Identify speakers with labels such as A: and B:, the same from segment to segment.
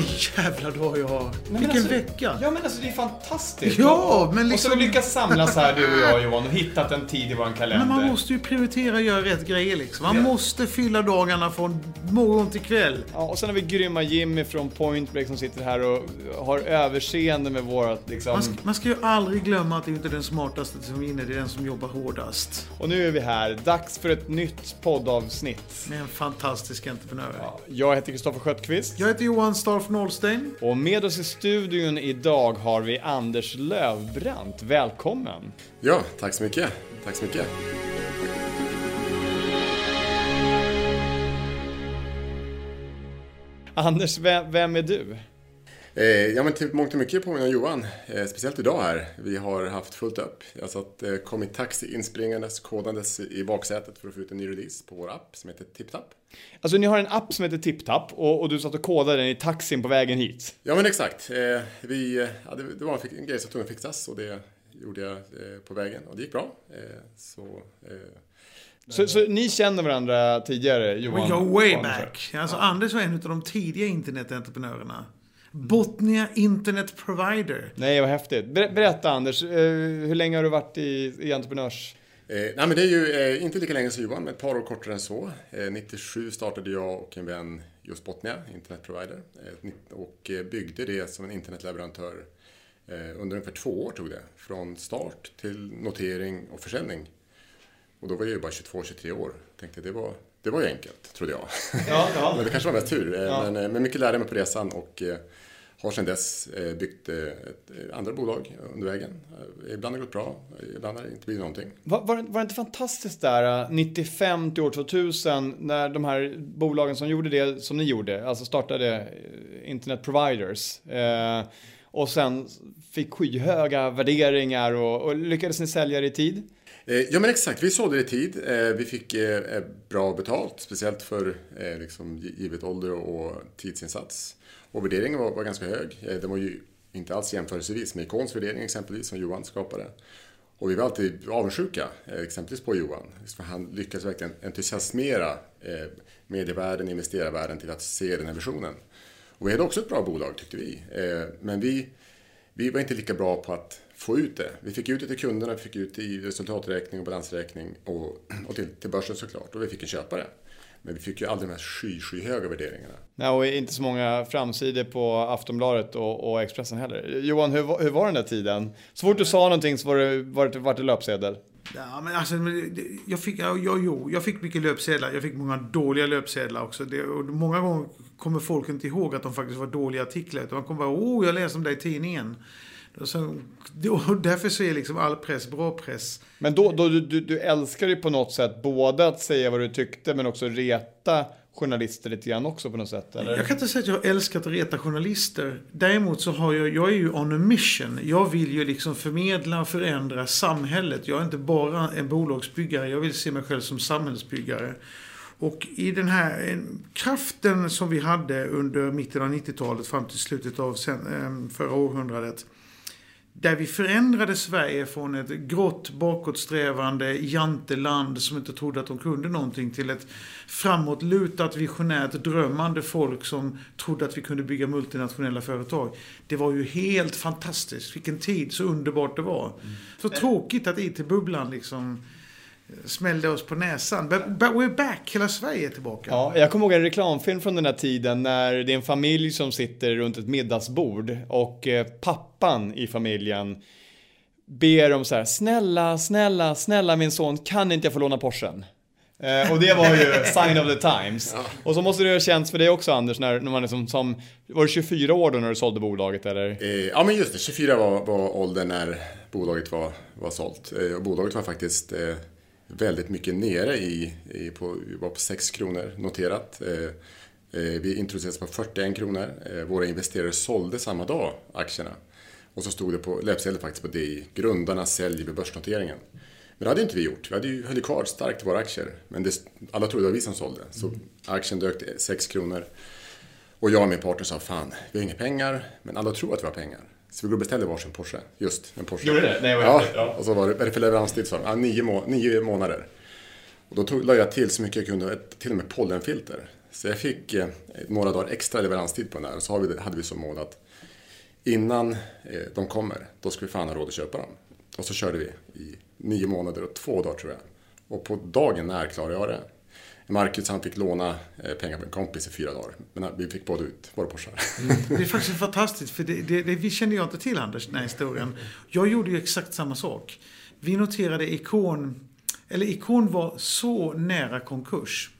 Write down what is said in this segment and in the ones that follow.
A: Vilken jävla dag jag har.
B: men
A: Vilken
B: alltså-
A: vecka.
B: Ja men alltså det är fantastiskt.
A: Ja,
B: Och-
A: men
B: Och
A: liksom-
B: så har vi lyckats samlas här du och jag Johan och hittat en tid i vår kalender.
A: Men man måste ju prioritera och göra rätt grejer liksom. Man
B: Ja.
A: måste fylla dagarna från morgon till kväll.
B: Ja, och sen har vi grymma Jimmy från Point Break som sitter här och har överseende med vårat liksom.
A: Man ska, man ska ju aldrig glömma att det inte är den smartaste som vinner, det är den som jobbar hårdast.
B: Och nu är vi här. Dags för ett nytt poddavsnitt.
A: Med en fantastisk entreprenör.
B: Ja, Jag heter Kristoffer Sköttqvist.
A: Jag heter Johan Starf Nollstein.
B: Och med oss i studion idag har vi Anders Lövbrant. Välkommen!
C: Ja, tack så mycket. Tack så mycket.
B: Anders, vem, vem är du?
C: Eh, ja, men till mångt och mycket påminner om Johan. Eh, speciellt idag här. Vi har haft fullt upp. Jag satt, eh, kom i taxi inspringandes, kodandes i baksätet för att få ut en ny release på vår app som heter TipTap.
B: Alltså ni har en app som heter TipTap och, och du satt och kodade den i taxin på vägen hit.
C: Ja, men exakt. Eh, vi, ja, det, det var en, en grej som tvungen att fixas och det gjorde jag eh, på vägen och det gick bra. Eh, så, eh,
B: Så, så ni känner varandra tidigare, Johan?
A: We go way back. Alltså Anders var en av de tidiga internetentreprenörerna. Botnia Internet Provider.
B: Nej, vad häftigt. Ber, berätta Anders, eh, hur länge har du varit i, i entreprenörs...
C: Eh, nej, men det är ju eh, inte lika länge som Johan, men ett par år kortare än så. Eh, 97 startade jag och en vän just Botnia, internetprovider, eh, och eh, byggde det som en internetleverantör eh, under ungefär två år tog det. Från start till notering och försäljning. Och då var jag ju bara 22-23 år. Tänkte det var, det var ju enkelt, trodde jag.
B: Ja, ja.
C: men det kanske var mest tur.
B: Ja.
C: Men, men mycket lärde jag mig på resan och eh, har sedan dess eh, byggt eh, ett, eh, andra bolag under vägen. Ibland har det gått bra, ibland har det inte blivit någonting.
B: Var, var, det- var det inte fantastiskt där, eh, 95 till år 2000, när de här bolagen som gjorde det som ni gjorde, alltså startade internet providers, eh, och sen fick skyhöga värderingar och, och lyckades ni sälja det i tid?
C: Ja men exakt, vi sålde det i tid. Vi fick bra betalt, speciellt för liksom, gi- givet ålder och tidsinsats. Och värderingen var, var ganska hög. Eh, den var ju inte alls jämförelsevis med Ikons värdering exempelvis, som Johan skapade. Och vi var alltid avundsjuka, eh, exempelvis på Johan. För han lyckades verkligen entusiasmera eh, medievärlden, investerarvärlden till att se den här visionen. Och vi hade också ett bra bolag tyckte vi. Men vi, vi var inte lika bra på att få ut det. Vi fick ut det till kunderna, vi fick ut det i resultaträkning och balansräkning och, och till, till börsen såklart. Och vi fick en köpare. Men vi fick ju aldrig de här sky, skyhöga värderingarna.
B: Nej, och inte så många framsidor på Aftonbladet och, och Expressen heller. Johan, hur, var- hur var den där tiden? Så fort du sa någonting så var det, var det, var det löpsedel.
A: Ja, men alltså, jag fick, ja, ja, jo, jag fick mycket löpsedlar. Jag fick många dåliga löpsedlar också. Det, och många gånger kommer folk inte ihåg att de faktiskt var dåliga artiklar. Utan man kommer bara, oh, jag läste om det i tidningen. Så, och därför så är liksom all press bra press.
B: Men då, då du, du, älskar ju på något sätt både att säga vad du tyckte men också reta journalister lite grann också på något sätt, eller?
A: Jag kan inte säga att jag har älskat att reta journalister. Däremot så har jag, jag är ju on a mission. Jag vill ju liksom förmedla och förändra samhället. Jag är inte bara en bolagsbyggare, jag vill se mig själv som samhällsbyggare. Och i den här kraften som vi hade under mitten av 90-talet fram till slutet av sen, eh, förra århundradet. Där vi förändrade Sverige från ett grått, bakåtsträvande janteland som inte trodde att de kunde någonting till ett framåtlutat, visionärt, drömmande folk som trodde att vi kunde bygga multinationella företag. Det var ju helt fantastiskt. Vilken tid, så underbart det var. Så tråkigt att IT-bubblan liksom smällde oss på näsan. But, but we're back, hela Sverige är tillbaka.
B: Ja, jag kommer ihåg en reklamfilm från den här tiden när det är en familj som sitter runt ett middagsbord och eh, pappan i familjen ber om så här, snälla, snälla, snälla min son, kan inte jag få låna Porschen? Eh, och det var ju sign of the times. Ja. Och så måste det ha känts för dig också Anders, när, när man liksom som, var det 24 år då när du sålde bolaget eller?
C: Eh, ja men just det, 24 var, var åldern när bolaget var, var sålt. Eh, bolaget var faktiskt eh, väldigt mycket nere i, i på, var på 6 kronor noterat. Eh, eh, vi introducerades på 41 kronor. Eh, våra investerare sålde samma dag aktierna. Och så stod det på löpsedeln faktiskt på DI, grundarna säljer vid börsnoteringen. Men det hade inte vi gjort. Vi hade ju, höll kvar starkt våra aktier. Men det, alla trodde det var vi som sålde. Så aktien dök till 6 kronor. Och jag och min partner sa, fan, vi har inga pengar, men alla tror att vi har pengar. Så vi går och beställde varsin Porsche. Just en Porsche.
B: Gjorde det?
C: Nej, ja, ja. Och så var det, vad är det för leveranstid? Så, ja, nio, må, nio månader. Och då tog, la jag till så mycket jag kunde, till och med pollenfilter. Så jag fick eh, några dagar extra leveranstid på den där. Och så hade vi, hade vi som mål att innan eh, de kommer, då ska vi fan ha råd att köpa dem. Och så körde vi i nio månader och två dagar tror jag. Och på dagen när klarade jag det. Marcus han fick låna eh, pengar på en kompis i fyra dagar. Men vi fick båda ut våra Porschar.
A: Mm. Det är faktiskt fantastiskt, för det, det, det vi kände jag inte till Anders, den här historien. Jag gjorde ju exakt samma sak. Vi noterade Ikon, eller Ikon var så nära konkurs.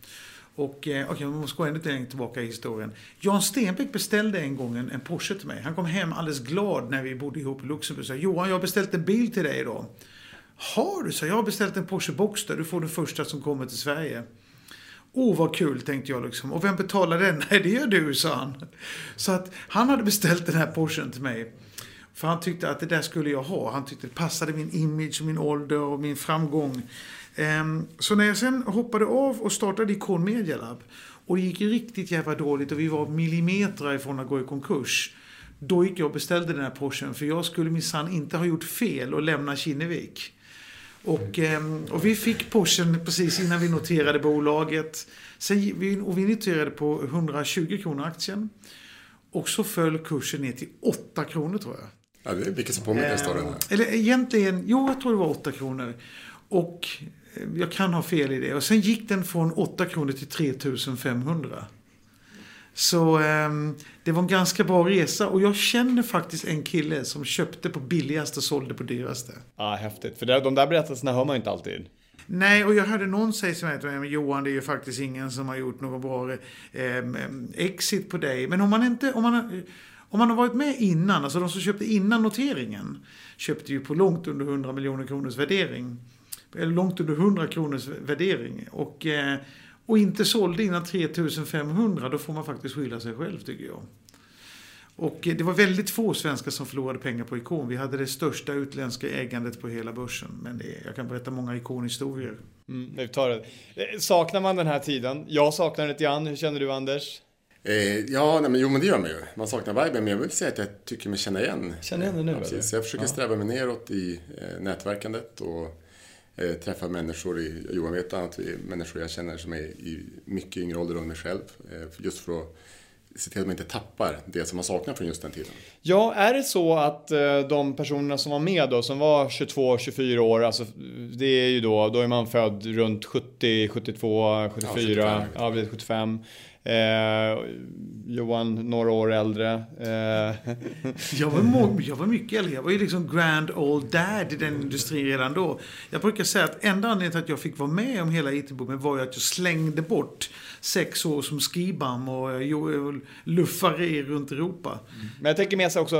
A: Och eh, okej, okay, vi måste gå ännu längre tillbaka i historien. Jan Stenbeck beställde en gång en, en Porsche till mig. Han kom hem alldeles glad när vi bodde ihop i Luxemburg och sa Johan, jag har beställt en bil till dig idag. Har du? Så jag har beställt en Porsche Boxster. Du får den första som kommer till Sverige. Åh, oh, vad kul, tänkte jag liksom. Och vem betalar den? Nej, det gör du, sa han. Så att han hade beställt den här Porschen till mig. För han tyckte att det där skulle jag ha. Han tyckte det passade min image, min ålder och min framgång. Ehm, så när jag sen hoppade av och startade Icon Media Lab och det gick riktigt jävla dåligt och vi var millimeter ifrån att gå i konkurs. Då gick jag och beställde den här Porschen för jag skulle minsann inte ha gjort fel och lämna Kinnevik. Och, ehm, och vi fick Porschen precis innan vi noterade bolaget. Sen, och vi noterade på 120 kronor aktien. Och så föll kursen ner till 8 kronor tror jag.
C: Ja, vilket som påminner storyn här.
A: Eller egentligen, jo jag tror det var 8 kronor. Och eh, jag kan ha fel i det. Och sen gick den från 8 kronor till 3500. Så eh, det var en ganska bra resa och jag känner faktiskt en kille som köpte på billigaste och sålde på dyraste.
B: Ja, häftigt. För de där berättelserna hör man ju inte alltid.
A: Nej, och jag hörde någon säga till mig att Johan, det är ju faktiskt ingen som har gjort någon bra eh, exit på dig. Men om man inte, om man, om man har varit med innan, alltså de som köpte innan noteringen, köpte ju på långt under 100 miljoner kronors värdering. Eller långt under 100 kronors värdering. Och eh, och inte sålde innan 3500, då får man faktiskt skylla sig själv tycker jag. Och eh, det var väldigt få svenskar som förlorade pengar på Ikon. Vi hade det största utländska ägandet på hela börsen. Men det, jag kan berätta många ikonhistorier.
B: Mm, vi tar det. Eh, saknar man den här tiden? Jag saknar det lite grann. Hur känner du Anders?
C: Eh, ja, nej, men, jo men det gör man ju. Man saknar viben, men jag vill säga att jag tycker mig känna igen.
B: Känner igen det nu? Ja,
C: precis. Jag försöker ja. sträva mig neråt i eh, nätverkandet och eh, träffa människor, i, Johan vet annat, människor jag känner som är i mycket yngre ålder än mig själv. Eh, just för att se till att man inte tappar det som man saknar från just den tiden.
B: Ja, är det så att eh, de personerna som var med då, som var 22-24 år, alltså det är ju då, då är man född runt 70, 72, 74, ja, 75. Ja, 75. Eh, Johan några år äldre. Eh.
A: jag, var jag var mycket äldre. Jag var ju liksom grand old dad i den industrin redan då. Jag brukar säga att enda anledningen till att jag fick vara med om hela IT-boomen var ju att jag slängde bort sex år som skibam och luffare runt Europa.
B: Men jag tänker med sig också,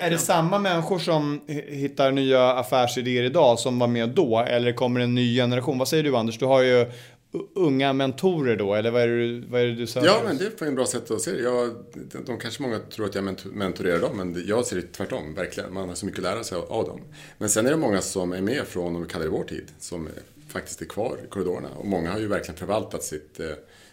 B: är det samma människor som hittar nya affärsidéer idag som var med då? Eller kommer en ny generation? Vad säger du Anders? Du har ju unga mentorer då, eller vad är det, vad är det du säger?
C: Ja, men det är en bra sätt att se det. Jag, de kanske många tror att jag mentorerar dem, men jag ser det tvärtom, verkligen. Man har så mycket att lära sig av dem. Men sen är det många som är med från, om vi kallar det vår tid, som faktiskt är kvar i korridorerna. Och många har ju verkligen förvaltat sitt, eh,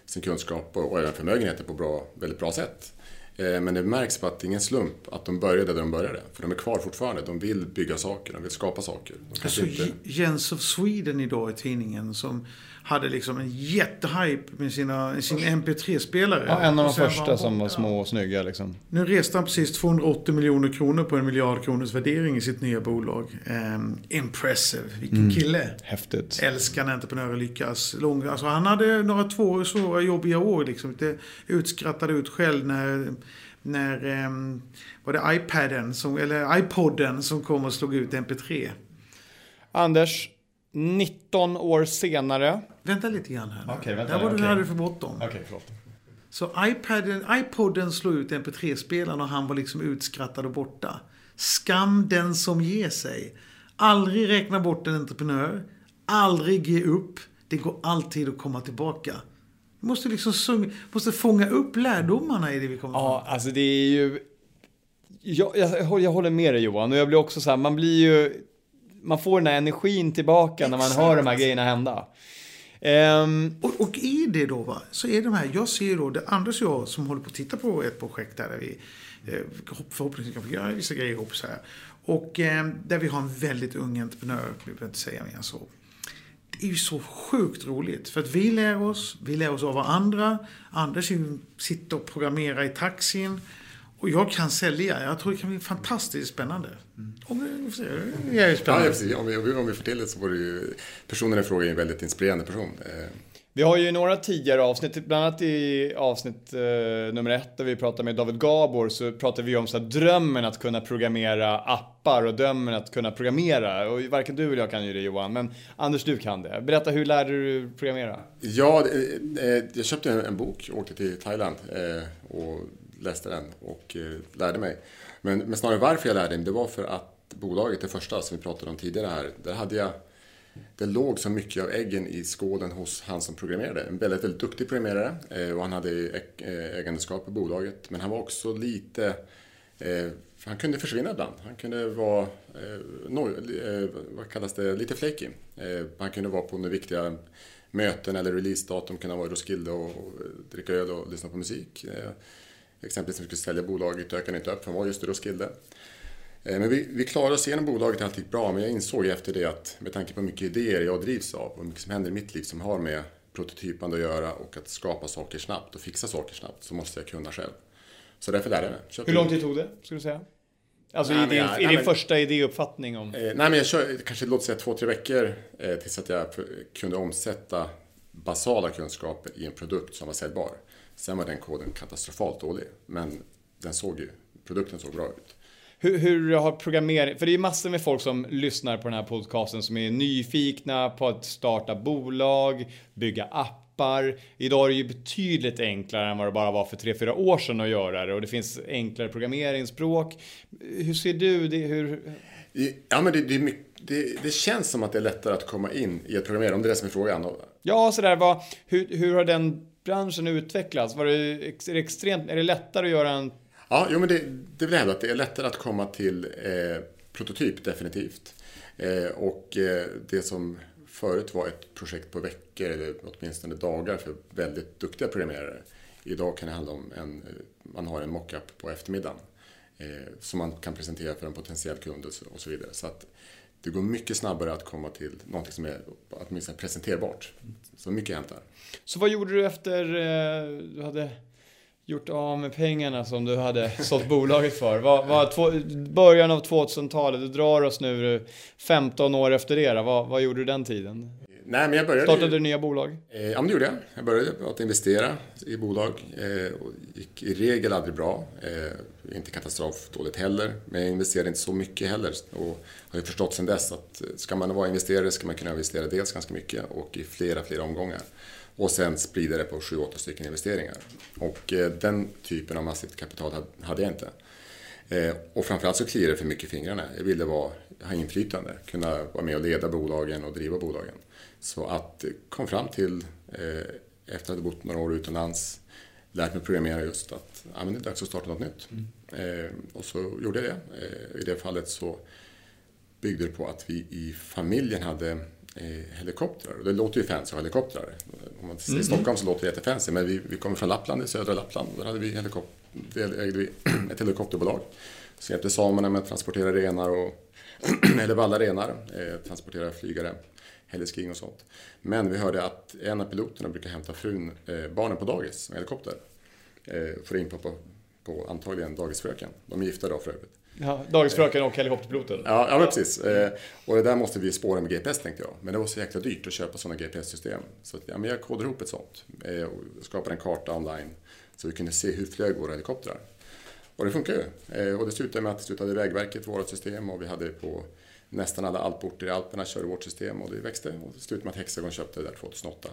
C: sin kunskap och, och även förmögenheter på bra, väldigt bra sätt. Eh, men det märks på att det är ingen slump att de började där de började. För de är kvar fortfarande. De vill bygga saker, de vill skapa saker.
A: Såg
C: inte...
A: Jens of Sweden idag i tidningen som hade liksom en jättehype med sina, sin MP3-spelare.
B: Ja, en av de första
A: han
B: som var små och snygga liksom.
A: Nu reste han precis 280 miljoner kronor på en miljard kronors värdering i sitt nya bolag. Ehm, impressive. Vilken
B: Mm.
A: kille.
B: Häftigt.
A: Älskar när entreprenörer lyckas. Lång, alltså han hade några två svåra jobbiga år. Liksom. Lite utskrattad ut själv när, när ehm, var det iPaden, som, eller iPodden som kom och slog ut MP3.
B: Anders, 19 år senare.
A: Vänta lite grann här.
B: Okej, vänta
A: Där var du
B: okej.
A: hade för bråttom.
B: Okej, förlåt.
A: Så iPaden, iPodden slog ut MP3-spelaren och han var liksom utskrattad och borta. Skam den som ger sig. Aldrig räkna bort en entreprenör. Aldrig ge upp. Det går alltid att komma tillbaka. Du måste liksom måste fånga upp lärdomarna i det vi kommer
B: Ja,
A: fram
B: alltså det är ju... Jag, jag, jag håller- med dig Johan och jag blir också så här, man blir ju... Man får den här energin tillbaka när man
A: Exakt.
B: hör de här grejerna hända. Ehm,
A: Och, och i det då, va, så är de här, jag ser ju då, det Anders och jag som håller på att titta på ett projekt där, där vi eh, förhoppningsvis kan få göra vissa grejer ihop så här. Och eh, där vi har en väldigt ung entreprenör, vi behöver inte säga mer än så. Det är ju så sjukt roligt, för att vi lär oss, vi lär oss av varandra. Anders sitter och programmerar i taxin. Och jag kan sälja. Jag tror det kan bli fantastiskt spännande. Om vi, vi får se. Det är ju
C: Ja,
A: spännande.
C: ja, precis. Om vi, om vi- om vi får till det så var det ju... Personen i fråga är en väldigt inspirerande person.
B: Vi har ju några tidigare avsnitt, bland annat i avsnitt eh, nummer ett där vi pratade med David Gabor så pratade vi om så här, drömmen att kunna programmera appar och drömmen att kunna programmera. Och varken du eller jag kan ju det Johan, men Anders du kan det. Berätta, hur lärde du programmera?
C: Ja, eh, jag köpte en, bok bok, åkte till Thailand eh, och läste den och eh, lärde mig. Men, men snarare varför jag lärde mig, det var för att bolaget, det första som vi pratade om tidigare här, där hade jag det låg så mycket av äggen i skålen hos han som programmerade. En väldigt, väldigt duktig programmerare eh, och han hade eh, ägandeskap i bolaget. Men han var också lite... Eh, han kunde försvinna ibland. Han kunde vara, vad kallas det, lite flaky. Han kunde vara på några viktiga möten eller releasedatum, kunde vara i Roskilde och, dricka öl och lyssna på musik. Exempelvis när vi skulle sälja bolaget dök han inte upp, för han var just i Roskilde. Eh, Men vi, vi klarade oss igenom bolaget, allt gick bra, men jag insåg efter det att med tanke på hur mycket idéer jag drivs av och mycket som händer i mitt liv som har med prototypande att göra och att skapa saker snabbt och fixa saker snabbt så måste jag kunna själv. Så därför lärde jag mig. Köpte-
B: Hur lång tid tog det, skulle du säga? Alltså
C: Nej,
B: i din,
C: jag-
B: i
C: nej,
B: din
C: men-
B: första idéuppfattning om...
C: Eh, nej, men jag kör, kanske låt säga två, tre veckor eh, tills att jag kunde omsätta basala kunskaper i en produkt som var säljbar. Sen var den koden katastrofalt dålig, men den såg ju, produkten såg bra ut.
B: Hur, hur har programmering... För det är massor med folk som lyssnar på den här podcasten som är nyfikna på att starta bolag, bygga appar. Idag är det ju betydligt enklare än vad det bara var för 3-4 år sedan att göra det och det finns enklare programmeringsspråk. Hur ser du det? Hur...
C: Ja, men det, det, är mycket, det, det känns som att det är lättare att komma in i att programmera, om det är det som är frågan.
B: Ja, sådär, vad, hur, hur har den branschen utvecklats? Var det, är, det extremt, är det lättare att göra en...
C: Ja, jo, men det, det vill jag hävda att det är lättare att komma till eh, prototyp, definitivt. Eh, och eh, det som förut var ett projekt på veckor eller åtminstone dagar för väldigt duktiga programmerare. Idag kan det handla om en, eh, man har en mockup på eftermiddagen eh, som man kan presentera för en potentiell kund och så, och så vidare. Så att det går mycket snabbare att komma till något som är åtminstone presenterbart. Så mycket hänt där.
B: Så vad gjorde du efter eh, du hade gjort av med pengarna som du hade sålt bolaget för? Vad, vad, två, början av 2000-talet, du drar oss nu 15 år efter det. Vad, vad gjorde du den tiden?
C: Nej, men jag började
B: Startade du nya bolag?
C: Eh, Ja, men det gjorde jag. Jag började att investera i bolag. Eh, och gick i regel aldrig bra. Eh, inte katastrofdåligt heller. Men jag investerade inte så mycket heller. Och har ju förstått sedan dess att ska man vara investerare ska man kunna investera dels ganska mycket och i flera, flera omgångar. Och sen sprida det på sju, åtta stycken investeringar. Och eh, den typen av massivt kapital hade- jag inte. Eh, och framförallt så kliade det för mycket i fingrarna. Jag ville vara, ha inflytande, kunna vara med och leda bolagen och driva bolagen. Så att eh, kom fram till, efter att ha bott några år utomlands, lärt mig programmera just att ja, men det är dags att starta något nytt. Eh, och så gjorde jag det. I det fallet så byggde det på att vi i familjen hade helikoptrar. Och det låter ju fancy helikoptrar. Om man mm. I Stockholm så låter det jättefancy, men vi, vi kommer från Lappland, i södra Lappland. Där hade vi, helikop ägde vi ett helikopterbolag som hjälpte samerna med att transportera renar, och, eller valla renar, eh, transportera flygare, heliskiing och sånt. Men vi hörde att en av piloterna brukar hämta frun, eh, barnen på dagis med helikopter. Eh, för in på, på, på antagligen dagisfröken. De är gifta då för övrigt.
B: Ja, dagisfröken och helikopterpiloten.
C: Ja, ja men precis. Eh, och det där måste vi spåra med GPS tänkte jag. Men det var så jäkla dyrt att köpa sådana GPS-system. Så ja, men jag kodade ihop ett sånt. Eh, och skapade en karta online. Så vi kunde se hur flög våra helikoptrar. Och det funkar ju. Eh, och det slutade med att det slutade Vägverket vårt system och vi hade på nästan alla alporter i Alperna körde vårt system och det växte. Och det slutade med att Hexagon köpte det där 2008.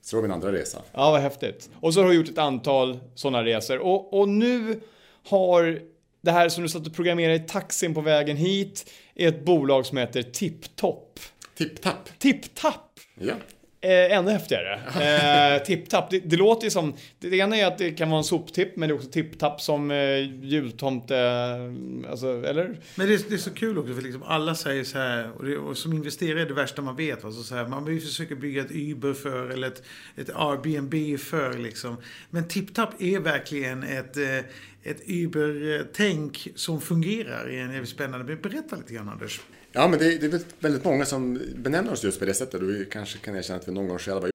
C: Så det var min andra resa.
B: Ja, vad häftigt. Och så har du gjort ett antal sådana resor. Och, och nu har det här som du satt och programmerade i taxin på vägen hit är ett bolag som heter TipTop.
C: TipTap.
B: TipTap.
C: Ja.
B: Eh, ännu häftigare. Eh, tipptapp, det, det, låter ju som... Det ena är att det kan vara en soptipp, men det är också tipptapp som eh, jultomte... Eh, alltså, eller?
A: Men det är, det är, så kul också, för liksom alla säger så här, och, det, och som investerare är det värsta man vet. Alltså så här, man vill försöka bygga ett Uber för, eller ett, ett Airbnb för liksom. Men tipptapp är verkligen ett, eh, ett Uber-tänk som fungerar i en jävligt spännande... Berätta lite grann, Anders.
C: Ja, men det, det är väldigt många som benämner oss just på det sättet och vi kanske kan erkänna att vi någon gång själva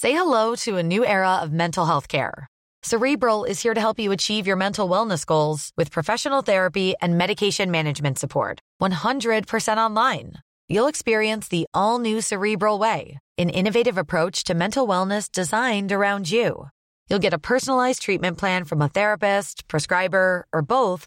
D: Say hello to a new era of mental health care. Cerebral is here to help you achieve your mental wellness goals with professional therapy and medication management support. 100% online. You'll experience the all new Cerebral Way, an innovative approach to mental wellness designed around you. You'll get a personalized treatment plan from a therapist, prescriber, or both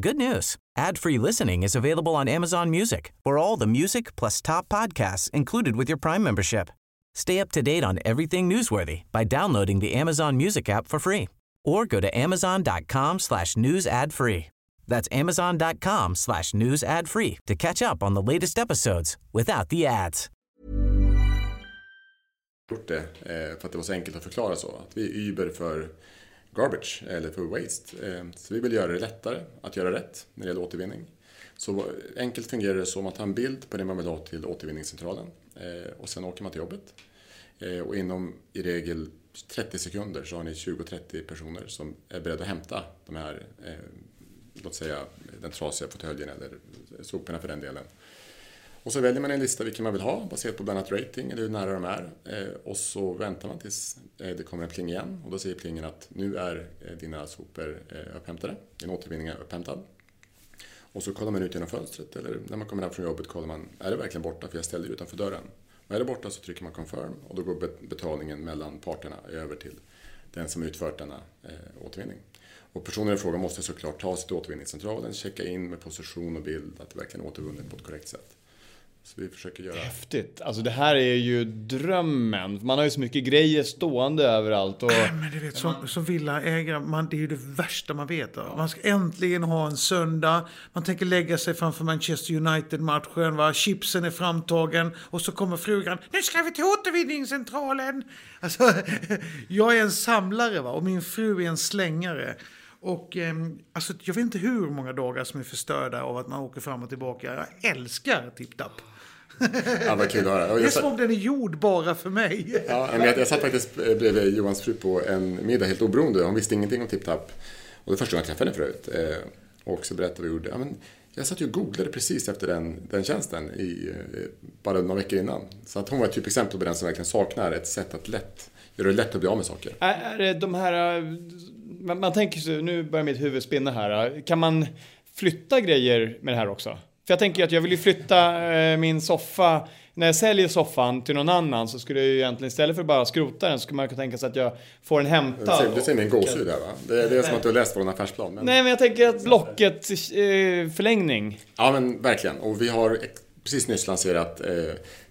E: Good news. Ad-free listening is available on Amazon Music for all the music plus top podcasts included with your Prime membership. Stay up to date on everything newsworthy by downloading the Amazon Music app for free or go to amazon.com slash news ad free. That's amazon.com slash news ad free to catch up on the latest episodes without the ads.
C: Gjort det eh, för att det var så enkelt att förklara så. Att vi är Uber för garbage eller för waste. Ehm, så vi vill göra det lättare att göra rätt när det gäller återvinning. Så enkelt fungerar det så att man tar en bild på det man vill ha till återvinningscentralen eh, och sen åker man till jobbet. Eh, och inom i regel 30 sekunder så har ni 20-30 personer som är beredda att hämta de här eh, låt säga den trasiga fåtöljen eller soporna för den delen. Och så väljer man en lista vilken man vill ha baserat på bland annat rating eller hur nära de är. Eh, och så väntar man tills eh, det kommer en pling igen och då säger plingen att nu är eh, dina sopor upphämtade, din återvinning är upphämtad. Och så kollar man ut genom fönstret eller när man kommer hem från jobbet kollar man, är det verkligen borta för jag ställde det utanför dörren. Och är det borta så trycker man confirm och då går betalningen mellan parterna över till den som utfört denna återvinning. Och personen i fråga måste såklart ta sig till återvinningscentralen, checka in med position och bild att det verkligen är återvunnet på ett korrekt sätt. Så vi försöker göra...
B: Häftigt. Alltså det här är ju drömmen. Man har ju så mycket grejer stående överallt. Och...
A: Men du vet, som, som villaägare, man, det är ju det värsta man vet. Va? Man ska äntligen ha en söndag. Man tänker lägga sig framför Manchester United-matchen. Va? Chipsen är framtagen. Och så kommer frugan. Nu ska vi till återvinningscentralen. Alltså, jag är en samlare va? och min fru är en slängare. Och eh, alltså, jag vet inte hur många dagar som är förstörda av att man åker fram och tillbaka. Jag älskar TipTap.
C: Ja, vad kul att höra.
A: Det är som om den är gjord bara för mig.
C: ja, men jag, jag satt faktiskt bredvid Johans fru på en middag helt oberoende. Hon visste ingenting om TipTap. Och det första gången jag träffade henne förut. Eh, och så berättade vi gjorde. Ja, men jag satt ju och googlade precis efter den, den tjänsten i, eh, bara några veckor innan. Så att hon var ett typexempel på den som verkligen saknar ett sätt att lätt, göra det lätt att bli av med saker.
B: Är, är det de här... Man, man tänker sig, nu börjar mitt huvud spinna här. Kan man flytta grejer med det här också? För jag tänker att jag vill ju flytta äh, min soffa. När jag säljer soffan till någon annan så skulle jag ju egentligen istället för att bara skrota den så skulle man kunna tänka sig att jag får den
C: Du
B: hämtad.
C: ser, du ser min gåshud där va? Det, det är som att du har läst vår affärsplan. Men...
B: Nej men jag tänker att blocket äh, förlängning.
C: Ja, men verkligen. Och vi har precis nyss lanserat eh,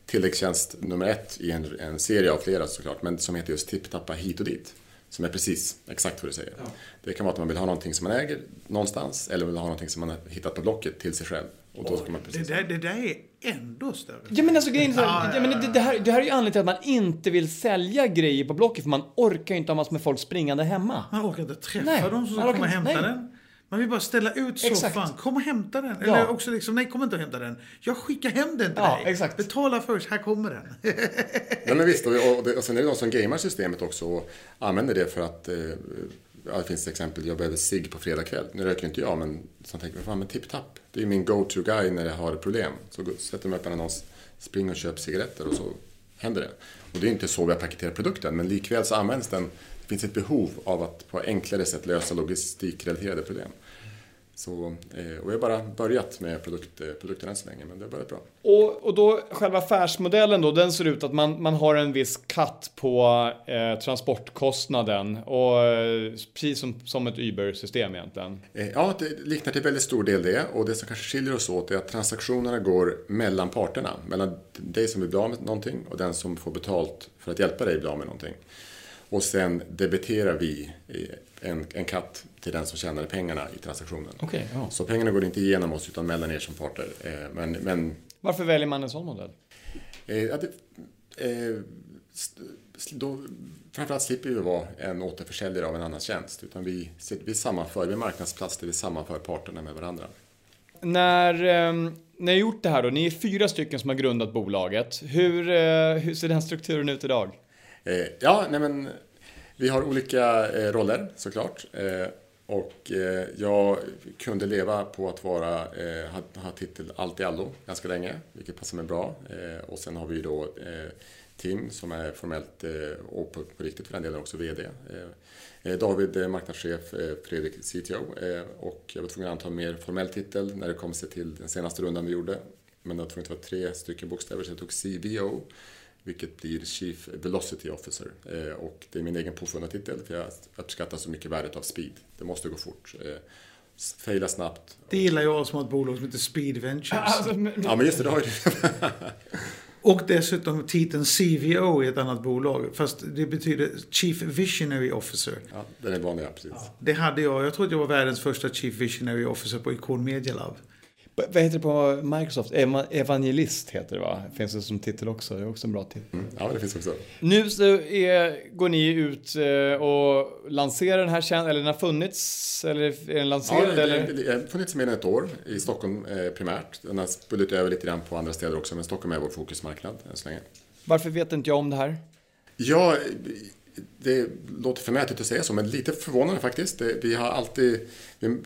C: tilläggstjänst nummer ett i en, en serie av flera såklart, men som heter just Tipptappa hit och dit. Som är precis exakt vad du säger. Det kan vara att man vill ha någonting som man äger någonstans eller vill ha någonting som man har hittat på Blocket till sig själv. Och då ska man
A: Det
C: precis...
A: där, det där är ändå större.
B: Ja men alltså grejen är så här, ja, men det, det, här, det här är ju anledningen till att man inte vill sälja grejer på Blocket för man orkar ju inte ha massor med folk springande hemma.
A: Man orkar inte träffa
B: Nej,
A: dem som ska komma och hämta
B: nej.
A: den. Man vill bara ställa ut soffan.
B: Exakt.
A: Kom och hämta den.
B: Ja.
A: Eller också liksom, nej kom inte och hämta den. Jag skickar hem den till
B: Ja,
A: dig.
B: exakt.
A: Betala först, här kommer den.
C: Nej, men visst, och, och, det- och sen är det de som gamear systemet också och använder det för att eh, Ja, det finns exempel, jag behöver sig på fredag kväll. Nu röker inte jag, men så tänker jag, fan men tipp-tapp. Det är min go-to-guy när jag har problem. Så sätter mig upp en annons, spring och köp cigaretter och så händer det. Och det är inte så vi har paketerat produkten, men likväl så används den. Det finns ett behov av att på enklare sätt lösa logistikrelaterade problem. Så, eh, och vi har bara börjat med produkt, eh, produkten än så länge, men det har börjat bra.
B: Och, och då själva affärsmodellen då, den ser ut att man, man har en viss cut på eh, transportkostnaden och eh, precis som, som ett Uber-system egentligen.
C: Eh, Ja, det liknar till väldigt stor del det. Och det som kanske skiljer oss åt är att transaktionerna går mellan parterna. Mellan dig som vill bli av med någonting och den som får betalt för att hjälpa dig bli av med någonting. Och sen debiterar vi en, en katt till den som tjänar pengarna i transaktionen.
B: Okej, ja.
C: Så pengarna går inte igenom oss utan mellan er som parter. Eh, Men, men
B: Varför väljer man en sån modell?
C: Eh, det, eh, då, framförallt slipper vi vara en återförsäljare av en annan tjänst. Utan vi, vi sammanför, vi marknadsplats där vi sammanför parterna med varandra.
B: När eh, ni har gjort det här då, ni är fyra stycken som har grundat bolaget. Hur, hur ser den strukturen ut idag?
C: Ja, nej men vi har olika eh, roller såklart. Eh, och eh, jag kunde leva på att vara, ha, titel allt i allo ganska länge, vilket passar mig bra. Och sen har vi då Tim som är formellt och på, på riktigt för den delen också VD. David är marknadschef, Fredrik CTO. Och jag var tvungen att anta en mer formell titel när det kom sig till den senaste rundan vi gjorde. Men det var tvungen att vara tre stycken bokstäver så jag tog CVO. Vilket blir Chief Velocity Officer. Eh, och det är min egen påfunna titel för jag uppskattar så mycket värdet av speed. Det måste gå fort. Eh, Faila snabbt.
A: Det gillar jag som har ett bolag som heter Speed Ventures.
C: Ja men just det, det har ju
A: Och dessutom titeln CVO i ett annat bolag. Fast det betyder Chief Visionary Officer.
C: ja, Den är vanlig, ja, precis.
A: Det hade jag. Jag tror att jag var världens första Chief Visionary Officer på Icon Media Lab.
B: Vad heter det på Microsoft? Eva- Evangelist heter det va? Finns det som titel också? Det är också en bra titel.
C: Mm. Ja, det finns också.
B: Nu så är, går ni ut eh, och lanserar den här tjänsten, eller den har funnits, eller är den
C: Ja,
B: lanserad?
C: det,
B: eller?
C: det, det har funnits mer än ett år i Stockholm eh, primärt. Den har spullit över lite grann på andra städer också, men Stockholm är vår fokusmarknad än så länge.
B: Varför vet inte jag om det här?
C: Ja, det låter förmätet att säga så, men lite förvånande faktiskt. Det, vi har alltid... Vi,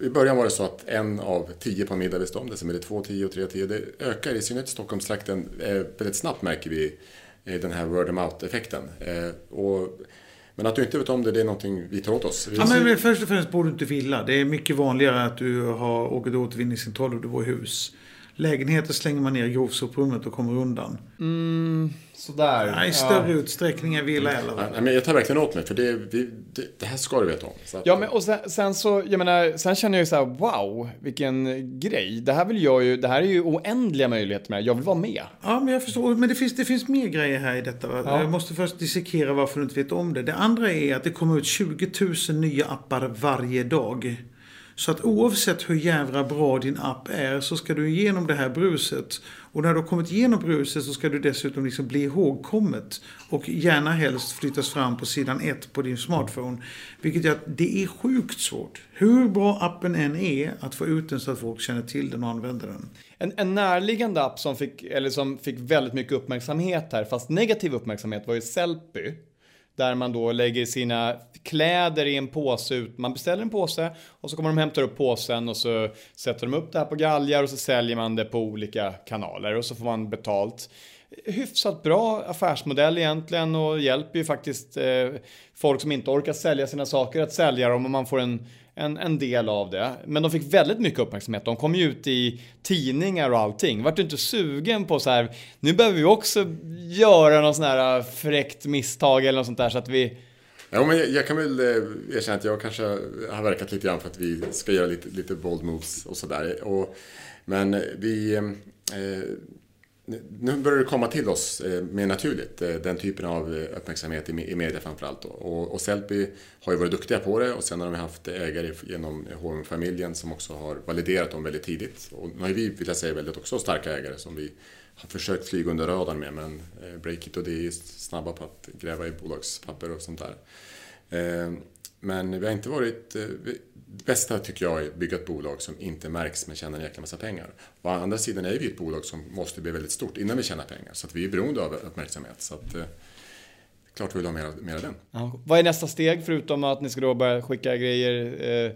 C: I början var det så att en av tio på en middag visste om det, sen blev det två, tio och tre, tio. Det ökar i synnerhet i Stockholmstrakten. Eh, väldigt snabbt märker vi eh, den här word of mouth-effekten. Eh, och, men att du inte vet om det, det är någonting vi tar åt oss.
A: Ja, men men först och främst bor du inte i villa. Det är mycket vanligare att du har åker till återvinningscentralen och du bor i hus. Lägenheter slänger man ner i grovsoprummet och kommer undan.
B: Mm, sådär.
A: Nej, i större utsträckning än villa eller
C: Ja, men jag tar verkligen åt mig, för det, vi, det, det här ska du veta om. Så att,
B: Ja, men och sen, sen så, jag menar, sen känner jag ju så här, wow, vilken grej. Det här vill jag ju, det här är ju oändliga möjligheter med. Jag vill vara med.
A: Ja, men jag förstår. Men det finns, det finns mer grejer här i detta. Va?
B: Ja.
A: Jag måste först dissekera varför du inte vet om det. Det andra är att det kommer ut 20 000 nya appar varje dag. Så att oavsett hur jävla bra din app är så ska du igenom det här bruset. Och när du har kommit igenom bruset så ska du dessutom liksom bli ihågkommet. Och gärna helst flyttas fram på sidan 1 på din smartphone. Vilket gör att det är sjukt svårt. Hur bra appen än är att få ut den så att folk känner till den och använder den.
B: En, en närliggande app som fick, eller som fick väldigt mycket uppmärksamhet här, fast negativ uppmärksamhet, var ju Sellpy. Där man då lägger sina kläder i en påse ut. Man beställer en påse och så kommer de hämta hämtar upp påsen och så sätter de upp det här på galgar och så säljer man det på olika kanaler och så får man betalt. Hyfsat bra affärsmodell egentligen och hjälper ju faktiskt eh, folk som inte orkar sälja sina saker att sälja dem och man får en, en, en del av det. Men de fick väldigt mycket uppmärksamhet. De kom ju ut i tidningar och allting. Vart du inte sugen på så här, nu behöver vi också göra någon sån här äh, fräckt misstag eller något sånt där så att vi
C: Ja, men jag, jag kan väl eh, erkänna att jag kanske har verkat lite grann för att vi ska göra lite, lite bold moves och sådär. Men vi... Eh, nu börjar det komma till oss eh, mer naturligt, eh, den typen av eh, uppmärksamhet i, media framförallt. Och, och Sellpy har ju varit duktiga på det och sen har de haft ägare genom hm familjen som också har validerat dem väldigt tidigt. Och nu har vi, vill jag säga, väldigt också starka ägare som vi har försökt flyga under radarn med men Breakit och det är snabba på att gräva i bolagspapper och sånt där. Men vi har inte varit... Det bästa tycker jag är att bygga ett bolag som inte märks men tjänar en jäkla massa pengar. Å andra sidan är vi ett bolag som måste bli väldigt stort innan vi tjänar pengar. Så vi är beroende av uppmärksamhet. Så att, eh, klart vi vill ha mer, mer av den.
B: Ja. Vad är nästa steg förutom att ni ska då börja skicka grejer eh,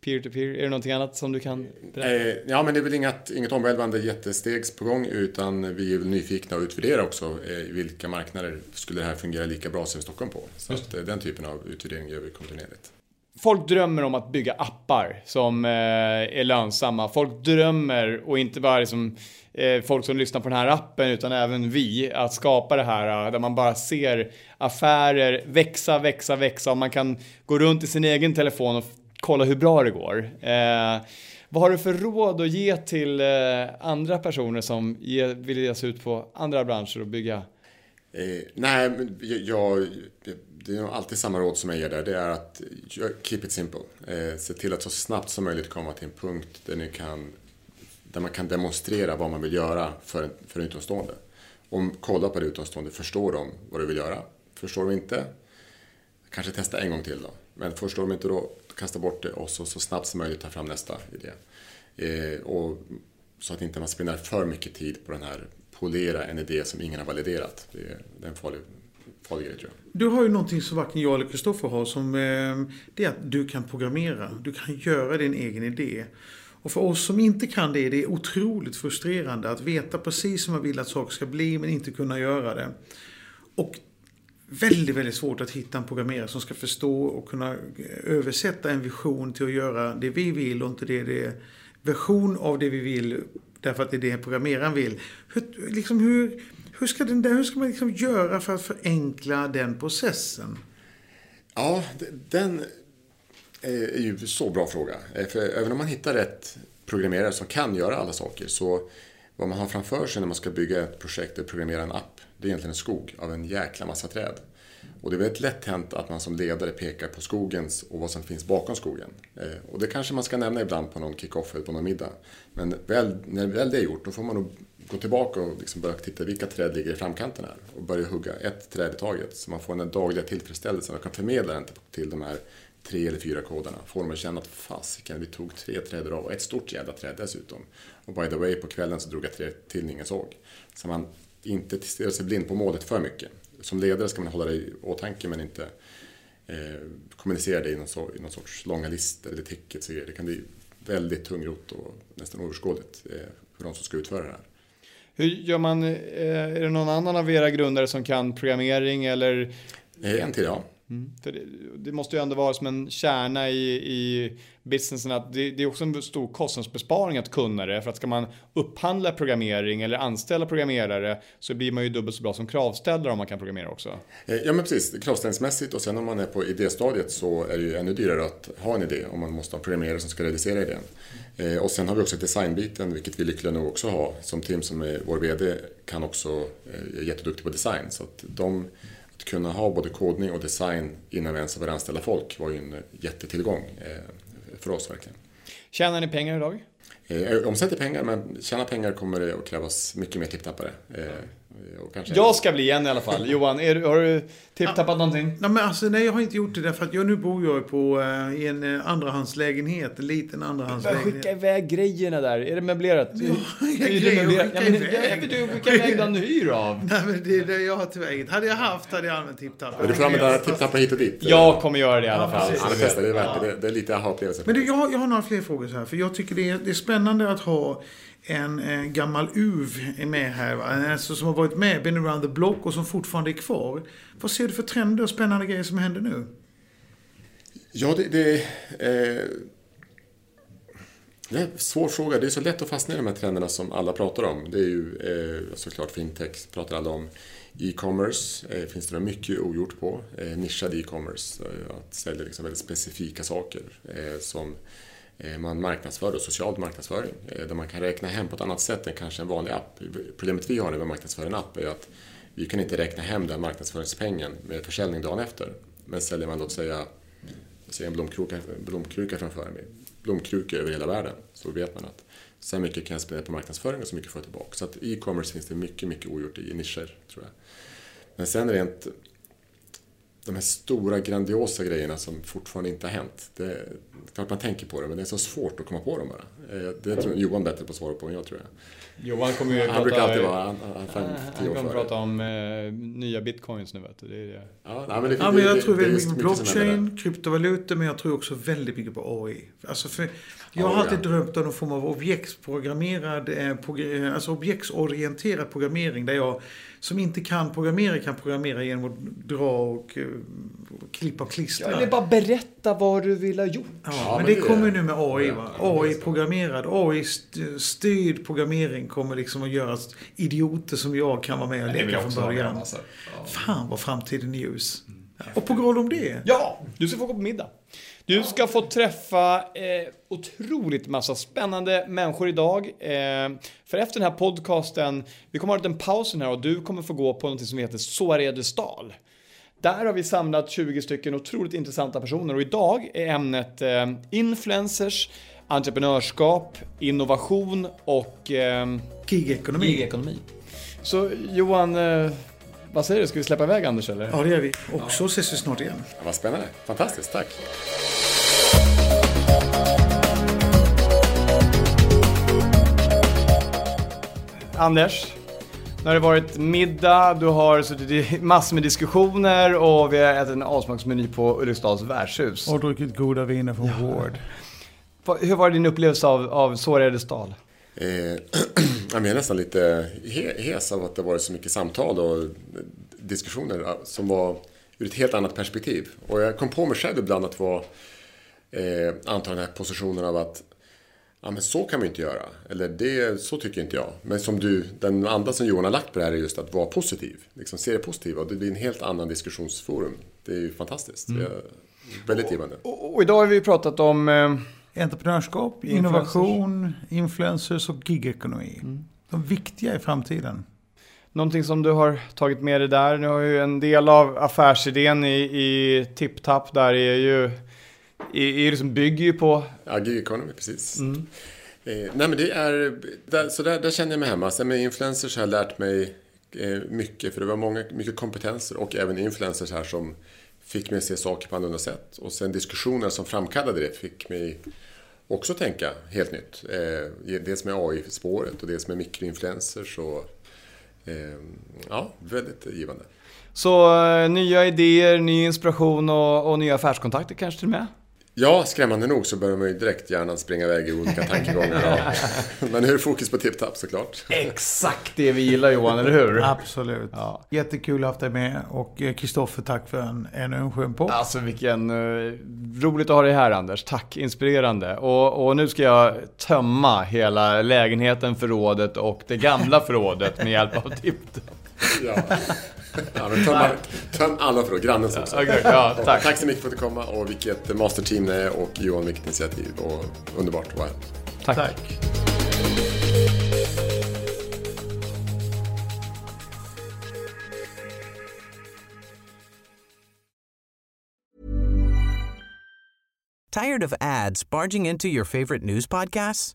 B: peer-to-peer? Är det någonting annat som du kan berätta?
C: Eh, ja, men det är väl inget, inget omvälvande jättestegs på gång utan vi är väl nyfikna och utvärdera också eh, vilka marknader skulle det här fungera lika bra som i Stockholm på. Så att, eh, den typen av utvärdering gör vi kontinuerligt.
B: Folk drömmer om att bygga appar som eh, är lönsamma. Folk drömmer, och inte bara liksom, eh, folk som lyssnar på den här appen, utan även vi, att skapa det här eh, där man bara ser affärer växa, växa, växa och man kan gå runt i sin egen telefon och kolla hur bra det går. Eh, vad har du för råd att ge till eh, andra personer som ge, vill ge sig ut på andra branscher och bygga?
C: Eh, nej, men jag, jag, det är nog alltid samma råd som jag ger där. Det är att keep it simple. Eh, se till att så snabbt som möjligt komma till en punkt där, ni kan, där man kan demonstrera vad man vill göra för, en- för en utomstående. Om kolla på det utomstående, förstår de vad du vill göra? Förstår de inte? Kanske testa en gång till då. Men förstår de inte då, kasta bort det och så, så snabbt som möjligt ta fram nästa idé. Eh, och, så att inte man spenderar för mycket tid på den här polera en idé som ingen har validerat. Det är, det är en farlig, farlig grej tror jag.
A: Du har ju någonting som varken jag eller Kristoffer har som eh, det är att du kan programmera. Du kan göra din egen idé. Och för oss som inte kan det, det är otroligt frustrerande att veta precis som man vill att saker ska bli men inte kunna göra det. Och väldigt, väldigt svårt att hitta en programmerare som ska förstå och kunna eh, översätta en vision till att göra det vi vill och inte det det är version av det vi vill därför att det är det programmeraren vill. Hur, liksom hur, hur ska, den där, hur ska man liksom göra för att förenkla den processen?
C: Ja, den är ju en så bra fråga. Eh, för även om man hittar rätt programmerare som kan göra alla saker så vad man har framför sig när man ska bygga ett projekt eller programmera en app, det är egentligen en skog av en jäkla massa träd. Och det är väldigt lätt hänt att man som ledare pekar på skogens och vad som finns bakom skogen. Eh, och det kanske man ska nämna ibland på någon kick-off eller på någon middag. Men väl, när väl det är gjort, då får man nog gå tillbaka och liksom börja titta vilka träd ligger i framkanten här och börja hugga ett träd i taget så man får den dagliga tillfredsställelsen och kan förmedla den till- de här tre eller fyra koderna. Får dem att känna att fasiken, vi tog tre träd idag och ett stort jävla träd dessutom. Och by the way, på kvällen så drog jag tre till ingen såg. Så man inte stirrar sig blind på målet för mycket. Som ledare ska man hålla det i åtanke men inte eh, kommunicera det i någon, så, i någon sorts långa listor eller tickets och grejer. Det kan bli väldigt tungrot och nästan oöverskådligt eh, för de som ska utföra det här.
B: Hur gör man, eh, är det någon annan av era grundare som kan programmering eller?
C: Eh, En till, ja.
B: Mm. För det, det, måste ju ändå vara som en kärna i, i businessen att det, det, är också en stor kostnadsbesparing att kunna det. För att ska man upphandla programmering eller anställa programmerare så blir man ju dubbelt så bra som kravställare om man kan programmera också.
C: Eh, ja men precis, kravställningsmässigt och sen om man är på idéstadiet så är det ju ännu dyrare att ha en idé om man måste ha programmerare som ska realisera idén. Eh, och sen har vi också designbiten, vilket vi lyckliga nog också har. Som Tim som är vår VD kan också, är eh, jätteduktig på design. Så att de att kunna ha både kodning och design innan vi ens börjat anställa folk var ju en jättetillgång eh, för oss verkligen.
B: Tjänar ni pengar idag?
C: Eh, omsätter pengar, men tjäna pengar kommer det att krävas mycket mer tipptappare. Eh,
B: jag ska bli en i alla fall. Johan, är, har du tipptappat ja, någonting?
A: Nej, men alltså, nej, jag har inte gjort det därför att jag nu bor jag på uh, i en uh, andrahandslägenhet. En liten andrahandslägenhet.
B: Skicka iväg grejerna där. Är det möblerat?
A: Ja, jag är det möblerat? Ja, men,
B: iväg. Du skickar iväg den du hyr av.
A: Nej, men det är det jag har tyvärr inget. Hade jag haft hade jag använt tipptappar.
C: Du får använda tipptappar hit och dit.
B: Jag kommer göra det i alla fall.
C: Ja, det, det är värt det. Det är lite aha-upplevelse.
A: Men du, jag, har, jag har några fler frågor så här. För jag tycker det är, det är spännande att ha en, eh, gammal UV är med här. Va? Alltså, som har varit med, been around the block och som fortfarande är kvar. Vad ser du för trender och spännande grejer som händer nu?
C: Ja, det, det, eh, det är en svår fråga. Det är så lätt att fastna i de här trenderna som alla pratar om. Det är ju eh, såklart fintech, pratar alla om. E-commerce eh, finns det mycket ogjort på. Eh, nischad e-commerce, eh, att sälja liksom väldigt specifika saker eh, som Eh, Eh, man marknadsför, och social marknadsföring, eh, där man kan räkna hem på ett annat sätt än kanske en vanlig app. Problemet vi har när vi marknadsför en app är att vi kan inte räkna hem den marknadsföringspengen med försäljning dagen efter. Men säljer man låt säga, säga en blomkruka, blomkruka framför mig, blomkruka över hela världen, så vet man att så här mycket kan jag spendera på marknadsföring och så mycket får jag tillbaka. Så att e-commerce finns det mycket, mycket ogjort i nischer, tror jag. Men sen rent de här stora grandiosa grejerna som fortfarande inte har hänt. Det är klart man tänker på det, men det är så svårt att komma på dem bara. Eh, det tror Johan bättre på att svara på än jag tror jag.
B: Johan kommer ju
C: han
B: prata,
C: brukar alltid vara han,
B: han, fem, han kommer före. prata om eh, nya bitcoins nu vet du. Det är det.
A: Ja, nej, men, det, ja, men jag det, tror väldigt mycket på blockchain, kryptovalutor, men jag tror också väldigt mycket på AI. Alltså för, jag har alltid drömt om någon form av objektsprogrammerad, eh, alltså objektsorienterad programmering där jag som inte kan programmera kan programmera genom att dra och, uh, klippa och klistra.
B: Ja, eller bara berätta vad du vill ha gjort.
A: Ja, ja men, det, det kommer nu med AI. Va? AI-programmerad, AI-styrd programmering kommer liksom att göra att idioter som jag kan vara med och leka från början. Alltså. Ja. Fan vad framtiden är ljus. Mm. Och på grund om det.
B: Ja, du ska få gå på middag. Du ska få träffa eh, otroligt massa spännande människor idag. Eh, för efter den här podcasten, vi kommer ha en paus här och du kommer få gå på något som heter Soaredestal. Där har vi samlat 20 stycken otroligt intressanta personer och idag är ämnet eh, influencers, entreprenörskap, innovation och eh,
A: gigekonomi.
B: gigekonomi. Så Johan, eh, vad säger du? Ska vi släppa iväg Anders eller?
A: Ja, det gör vi. Och så ses vi snart igen.
C: Ja, vad spännande. Fantastiskt. Tack.
B: Anders, nu har det varit middag, du har suttit i massor med diskussioner och vi har ätit en avsmaksmeny på Ulriksdals värdshus.
A: Och druckit goda viner från ja. Ward.
B: Hur var din upplevelse av, av Såredesdal?
C: Eh, jag är nästan lite hes av att det varit så mycket samtal och diskussioner som var ur ett helt annat perspektiv. Och jag kom på mig själv ibland att vara, eh, anta den här positionen av att ja, men så kan vi inte göra. Eller det, så tycker inte jag. Men som du, den andra som Johan har lagt på det här är just att vara positiv. Liksom se det positiva. Och det blir en helt annan diskussionsforum. Det är ju fantastiskt. Mm. Är väldigt givande.
B: Och, och, och, idag har vi pratat om eh,
A: entreprenörskap, innovation, influencers och gigekonomi. Mm. De viktiga i framtiden.
B: Någonting som du har tagit med dig där. Nu har ju en del av affärsidén i, i TipTap där är ju är, är liksom bygger ju på...
C: Ja, gig economy, precis. Mm. Eh, nej, men det är... Där, så där, där känner jag mig hemma. Sen med influencers har jag lärt mig eh, mycket. För det var många, mycket kompetenser och även influencers här som fick mig att se saker på annorlunda sätt. Och sen diskussioner som framkallade det fick mig också tänka helt nytt. Eh, dels med AI-spåret och dels med mikroinfluencers. Och, eh, ja, väldigt givande.
B: Så eh, nya idéer, ny inspiration och, och nya affärskontakter kanske till och med?
C: Ja, skrämmande nog så börjar man ju direkt gärna springa iväg i olika tankegångar. Men nu är det fokus på tipptapp såklart.
B: Exakt det vi gillar Johan, eller hur?
A: Absolut. Ja. Jättekul att ha haft dig med. Och eh, Kristoffer, tack för en, ännu en skön podd.
B: Alltså vilken... Uh, roligt att ha dig här Anders. Tack, inspirerande. Och, och nu ska jag tömma hela lägenheten, förrådet och det gamla förrådet med hjälp av tipptapp.
C: Ja. Ja, töm, töm alla förråd, grannens också.
B: Okay, ja, tack.
C: tack så mycket för att du kom och vilket masterteam det är och Johan vilket initiativ och underbart att vara här.
A: Tack. tack.
E: Tired of ads barging into your favorite news podcasts?